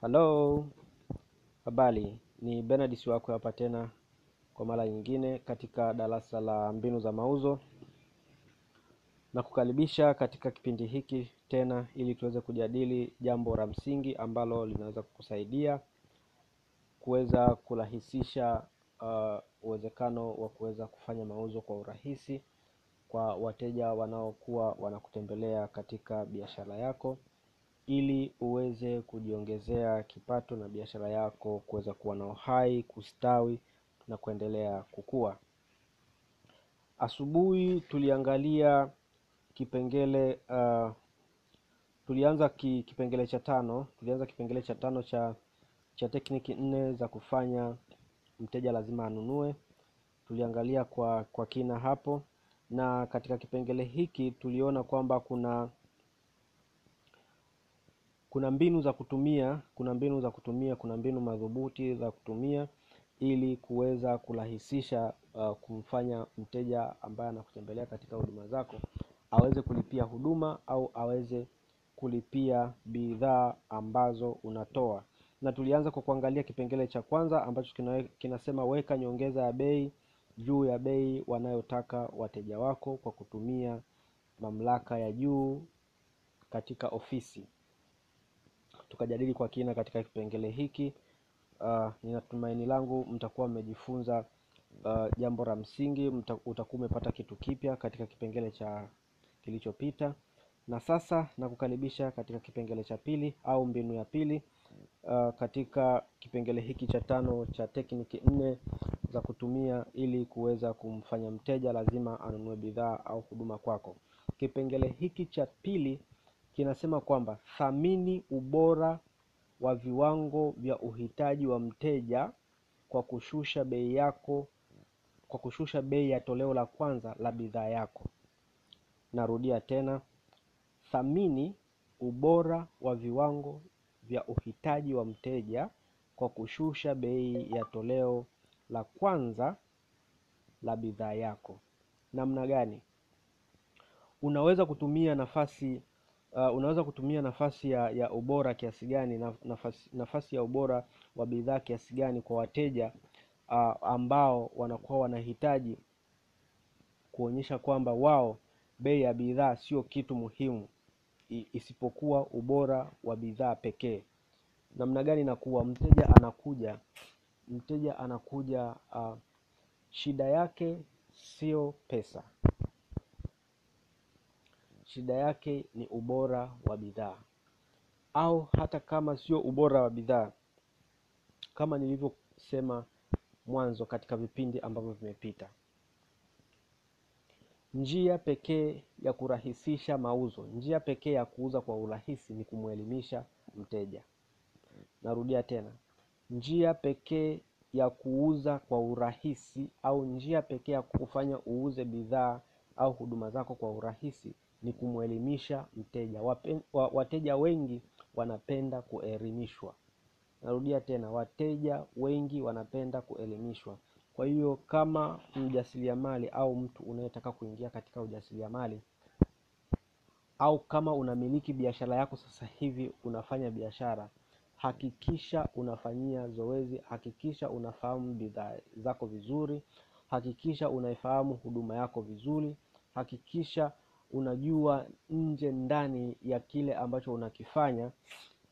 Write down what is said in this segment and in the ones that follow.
Halo, habari, ni Benard wako hapa tena kwa mara nyingine katika darasa la mbinu za mauzo. Na kukaribisha katika kipindi hiki tena ili tuweze kujadili jambo la msingi ambalo linaweza kukusaidia kuweza kurahisisha uh, uwezekano wa kuweza kufanya mauzo kwa urahisi kwa wateja wanaokuwa wanakutembelea katika biashara yako ili uweze kujiongezea kipato na biashara yako kuweza kuwa na uhai, kustawi na kuendelea kukua. Asubuhi tuliangalia kipengele uh, tulianza ki, kipengele cha tano tulianza kipengele cha tano cha cha tekniki nne za kufanya mteja lazima anunue. Tuliangalia kwa kwa kina hapo, na katika kipengele hiki tuliona kwamba kuna kuna mbinu za kutumia kuna mbinu za kutumia kuna mbinu madhubuti za kutumia ili kuweza kurahisisha uh, kumfanya mteja ambaye anakutembelea katika huduma zako aweze kulipia huduma au aweze kulipia bidhaa ambazo unatoa. Na tulianza kwa kuangalia kipengele cha kwanza ambacho kina, kinasema weka nyongeza ya bei juu ya bei wanayotaka wateja wako kwa kutumia mamlaka ya juu katika ofisi tukajadili kwa kina katika kipengele hiki uh, nina tumaini langu mtakuwa mmejifunza uh, jambo la msingi utakuwa umepata kitu kipya katika kipengele cha kilichopita. Na sasa nakukaribisha katika kipengele cha pili au mbinu ya pili uh, katika kipengele hiki cha tano cha tekniki nne za kutumia ili kuweza kumfanya mteja lazima anunue bidhaa au huduma kwako. Kipengele hiki cha pili kinasema kwamba thamini ubora wa viwango vya uhitaji wa mteja kwa kushusha bei yako kwa kushusha bei ya toleo la kwanza la bidhaa yako. Narudia tena thamini ubora wa viwango vya uhitaji wa mteja kwa kushusha bei ya toleo la kwanza la bidhaa yako. Namna gani? Unaweza kutumia nafasi uh, unaweza kutumia nafasi ya, ya ubora kiasi gani na, nafasi, nafasi ya ubora wa bidhaa kiasi gani kwa wateja uh, ambao wanakuwa wanahitaji kuonyesha kwamba wao bei ya bidhaa sio kitu muhimu isipokuwa ubora wa bidhaa pekee. Namna gani inakuwa? Mteja anakuja mteja anakuja uh, shida yake sio pesa shida yake ni ubora wa bidhaa. Au hata kama sio ubora wa bidhaa kama nilivyosema mwanzo katika vipindi ambavyo vimepita. Njia pekee ya kurahisisha mauzo njia pekee ya kuuza kwa urahisi ni kumwelimisha mteja. Narudia tena njia pekee ya kuuza kwa urahisi au njia pekee ya kufanya uuze bidhaa au huduma zako kwa urahisi ni kumwelimisha mteja. Wateja wengi wanapenda kuelimishwa. Narudia tena wateja wengi wanapenda kuelimishwa. Kwa hiyo kama mjasiriamali au mtu unayetaka kuingia katika ujasiriamali au kama unamiliki biashara yako sasa hivi unafanya biashara hakikisha unafanyia zoezi hakikisha unafahamu bidhaa zako vizuri hakikisha unaifahamu huduma yako vizuri hakikisha unajua nje ndani ya kile ambacho unakifanya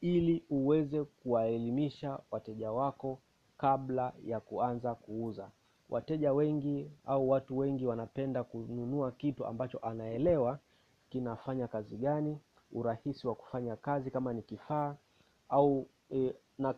ili uweze kuwaelimisha wateja wako kabla ya kuanza kuuza. Wateja wengi au watu wengi wanapenda kununua kitu ambacho anaelewa kinafanya kazi gani urahisi wa kufanya kazi kama ni kifaa au e, na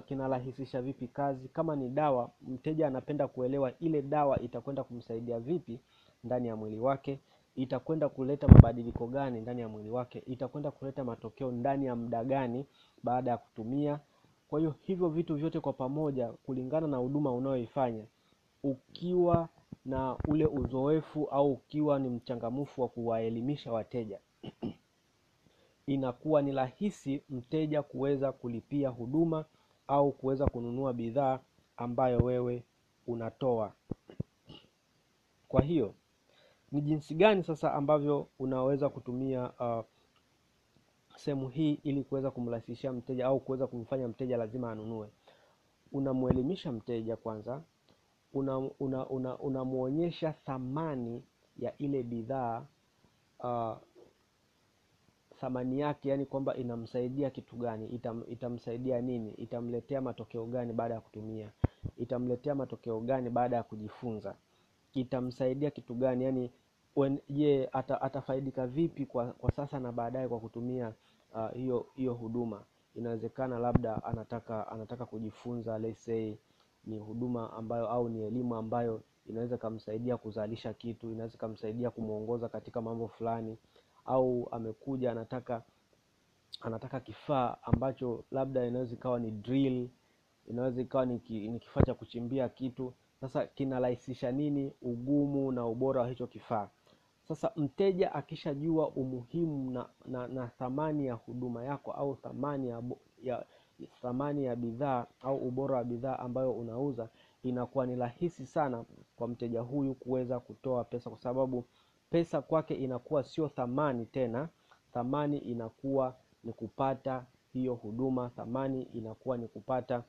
kinarahisisha vipi kazi. Kama ni dawa mteja anapenda kuelewa ile dawa itakwenda kumsaidia vipi ndani ya mwili wake itakwenda kuleta mabadiliko gani ndani ya mwili wake itakwenda kuleta matokeo ndani ya muda gani baada ya kutumia. Kwa hiyo hivyo vitu vyote kwa pamoja kulingana na huduma unayoifanya ukiwa na ule uzoefu au ukiwa ni mchangamufu wa kuwaelimisha wateja inakuwa ni rahisi mteja kuweza kulipia huduma au kuweza kununua bidhaa ambayo wewe unatoa. Kwa hiyo ni jinsi gani sasa ambavyo unaweza kutumia uh, sehemu hii ili kuweza kumrahisishia mteja au kuweza kumfanya mteja lazima anunue. Unamwelimisha mteja kwanza, unamwonyesha una, una, una thamani ya ile bidhaa uh, thamani yake, yani kwamba inamsaidia kitu gani, itam, itamsaidia nini, itamletea matokeo gani baada ya kutumia, itamletea matokeo gani baada ya kujifunza, itamsaidia kitu gani, yani je, ata, atafaidika vipi kwa, kwa sasa na baadaye kwa kutumia uh, hiyo hiyo huduma. Inawezekana labda anataka anataka kujifunza, let's ni huduma ambayo au ni elimu ambayo inaweza ikamsaidia kuzalisha kitu, inaweza ikamsaidia kumwongoza katika mambo fulani, au amekuja anataka anataka kifaa ambacho labda inaweza ikawa ni drill, inaweza ikawa ni, ki, ni kifaa cha kuchimbia kitu. Sasa kinarahisisha nini ugumu na ubora wa hicho kifaa. Sasa mteja akishajua umuhimu na, na, na thamani ya huduma yako au thamani ya, ya thamani ya bidhaa au ubora wa bidhaa ambayo unauza, inakuwa ni rahisi sana kwa mteja huyu kuweza kutoa pesa, kwa sababu pesa kwake inakuwa sio thamani tena. Thamani inakuwa ni kupata hiyo huduma, thamani inakuwa ni kupata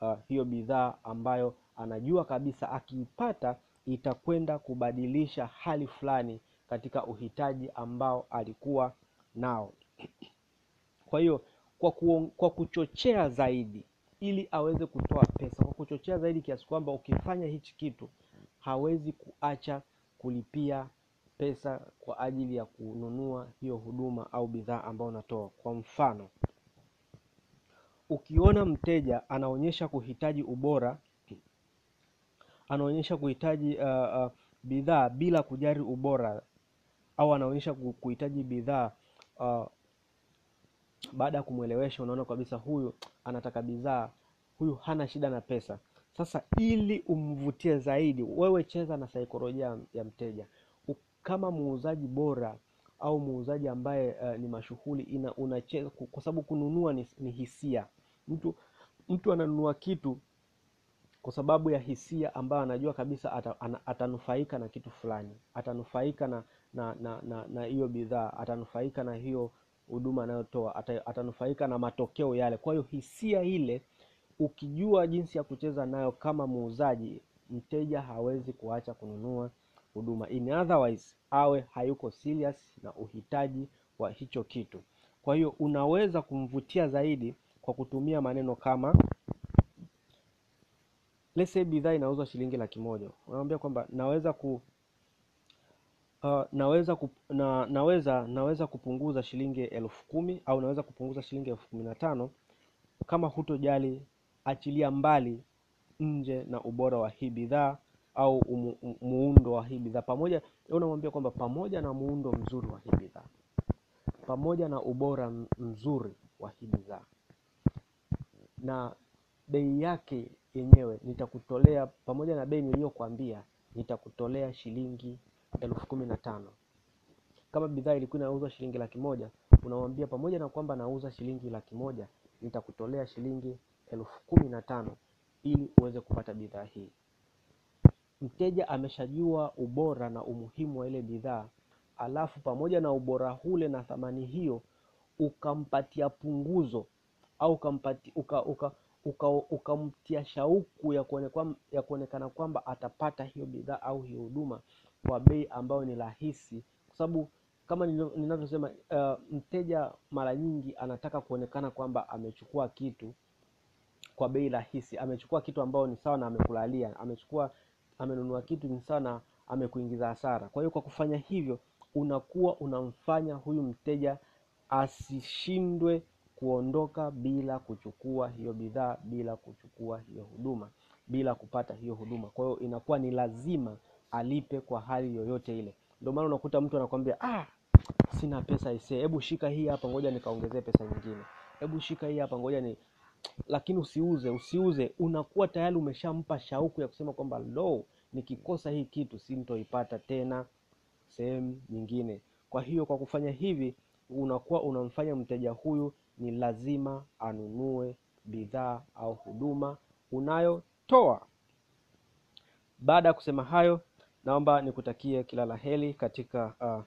uh, hiyo bidhaa ambayo anajua kabisa akiipata itakwenda kubadilisha hali fulani katika uhitaji ambao alikuwa nao. Kwa hiyo kwa, ku, kwa kuchochea zaidi ili aweze kutoa pesa, kwa kuchochea zaidi kiasi kwamba ukifanya hichi kitu hawezi kuacha kulipia pesa kwa ajili ya kununua hiyo huduma au bidhaa ambayo unatoa. Kwa mfano, ukiona mteja anaonyesha kuhitaji ubora, anaonyesha kuhitaji uh, uh, bidhaa bila kujali ubora au anaonyesha kuhitaji bidhaa uh, baada ya kumwelewesha, unaona kabisa huyu anataka bidhaa, huyu hana shida na pesa. Sasa ili umvutie zaidi, wewe cheza na saikolojia ya mteja. Kama muuzaji bora au muuzaji ambaye uh, ni mashuhuri, ina unacheza kwa sababu kununua ni, ni hisia. Mtu mtu ananunua kitu kwa sababu ya hisia ambayo anajua kabisa atanufaika na kitu fulani, atanufaika na na na na na hiyo bidhaa, atanufaika na hiyo huduma anayotoa, atanufaika na matokeo yale. Kwa hiyo hisia ile ukijua jinsi ya kucheza nayo kama muuzaji, mteja hawezi kuacha kununua huduma. In otherwise awe hayuko serious na uhitaji wa hicho kitu. Kwa hiyo unaweza kumvutia zaidi kwa kutumia maneno kama let's say bidhaa inauzwa shilingi laki moja, unamwambia kwamba naweza ku Uh, naweza ku, na, naweza naweza kupunguza shilingi elfu kumi au naweza kupunguza shilingi elfu kumi na tano kama hutojali, achilia mbali nje na ubora wa hii bidhaa au umu, muundo wa hii bidhaa. Pamoja unamwambia kwamba pamoja na muundo mzuri wa hii bidhaa, pamoja na ubora mzuri wa hii bidhaa. Na bei yake yenyewe nitakutolea, pamoja na bei niliyokuambia, nitakutolea shilingi elfu kumi na tano. Kama bidhaa ilikuwa inauzwa shilingi laki moja, unamwambia pamoja na kwamba nauza shilingi laki moja, nitakutolea shilingi elfu kumi na tano ili uweze kupata bidhaa hii. Mteja ameshajua ubora na umuhimu wa ile bidhaa, alafu pamoja na ubora hule na thamani hiyo ukampatia punguzo au ukampati, uka, uka, ukamtia uka shauku ya kuonekana kwamba atapata hiyo bidhaa au hiyo huduma kwa bei ambayo ni rahisi, kwa sababu kama ninavyosema, uh, mteja mara nyingi anataka kuonekana kwamba amechukua kitu kwa bei rahisi, amechukua kitu ambayo ni sawa na amekulalia, amechukua amenunua kitu ni sawa na amekuingiza hasara. Kwa hiyo kwa kufanya hivyo, unakuwa unamfanya huyu mteja asishindwe kuondoka bila kuchukua hiyo bidhaa, bila kuchukua hiyo huduma, bila kupata hiyo huduma. Kwa hiyo inakuwa ni lazima alipe kwa hali yoyote ile. Ndio maana unakuta mtu anakwambia ah, sina pesa ise, hebu shika hii hapa, ngoja nikaongezee pesa nyingine, hebu shika hii hapa, ngoja ni lakini usiuze, usiuze. Unakuwa tayari umeshampa shauku ya kusema kwamba lo, nikikosa hii kitu sintoipata tena sehemu nyingine. Kwa hiyo kwa kufanya hivi, unakuwa unamfanya mteja huyu ni lazima anunue bidhaa au huduma unayotoa. Baada ya kusema hayo, naomba nikutakie kila la heri katika uh,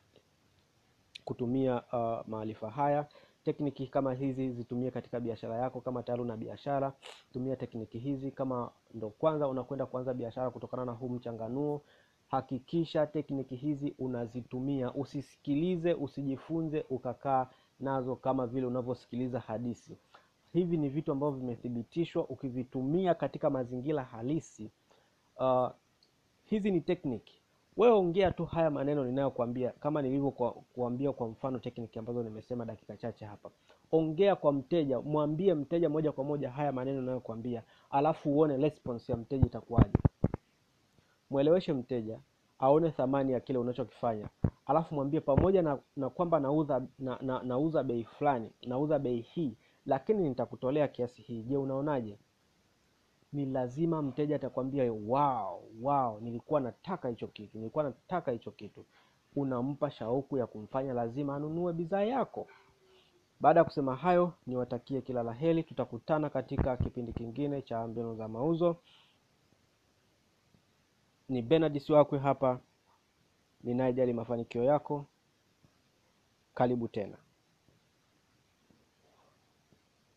kutumia uh, maarifa haya tekniki kama hizi zitumie katika biashara yako. Kama tayari una biashara, tumia tekniki hizi. Kama ndo kwanza unakwenda kuanza biashara kutokana na huu mchanganuo, hakikisha tekniki hizi unazitumia. Usisikilize, usijifunze ukakaa nazo kama vile unavyosikiliza hadithi. Hivi ni vitu ambavyo vimethibitishwa, ukivitumia katika mazingira halisi. Uh, hizi ni tekniki. Wewe ongea tu haya maneno ninayokuambia, kama nilivyokuambia kwa mfano tekniki ambazo nimesema dakika chache hapa. Ongea kwa mteja, mwambie mteja moja kwa moja haya maneno ninayokuambia, alafu uone response ya mteja itakuwaje. Mweleweshe mteja aone thamani ya kile unachokifanya, alafu mwambie pamoja na, na kwamba nauza na, na, nauza bei fulani, nauza bei hii, lakini nitakutolea kiasi hii. Je, unaonaje? Ni lazima mteja atakwambia wow, wow, nilikuwa nataka hicho kitu, nilikuwa nataka hicho kitu. Unampa shauku ya kumfanya lazima anunue bidhaa yako. Baada ya kusema hayo, niwatakie kila la heri. Tutakutana katika kipindi kingine cha mbinu za mauzo. Ni Bernard Siwakwe hapa ninayejali mafanikio yako. Karibu tena.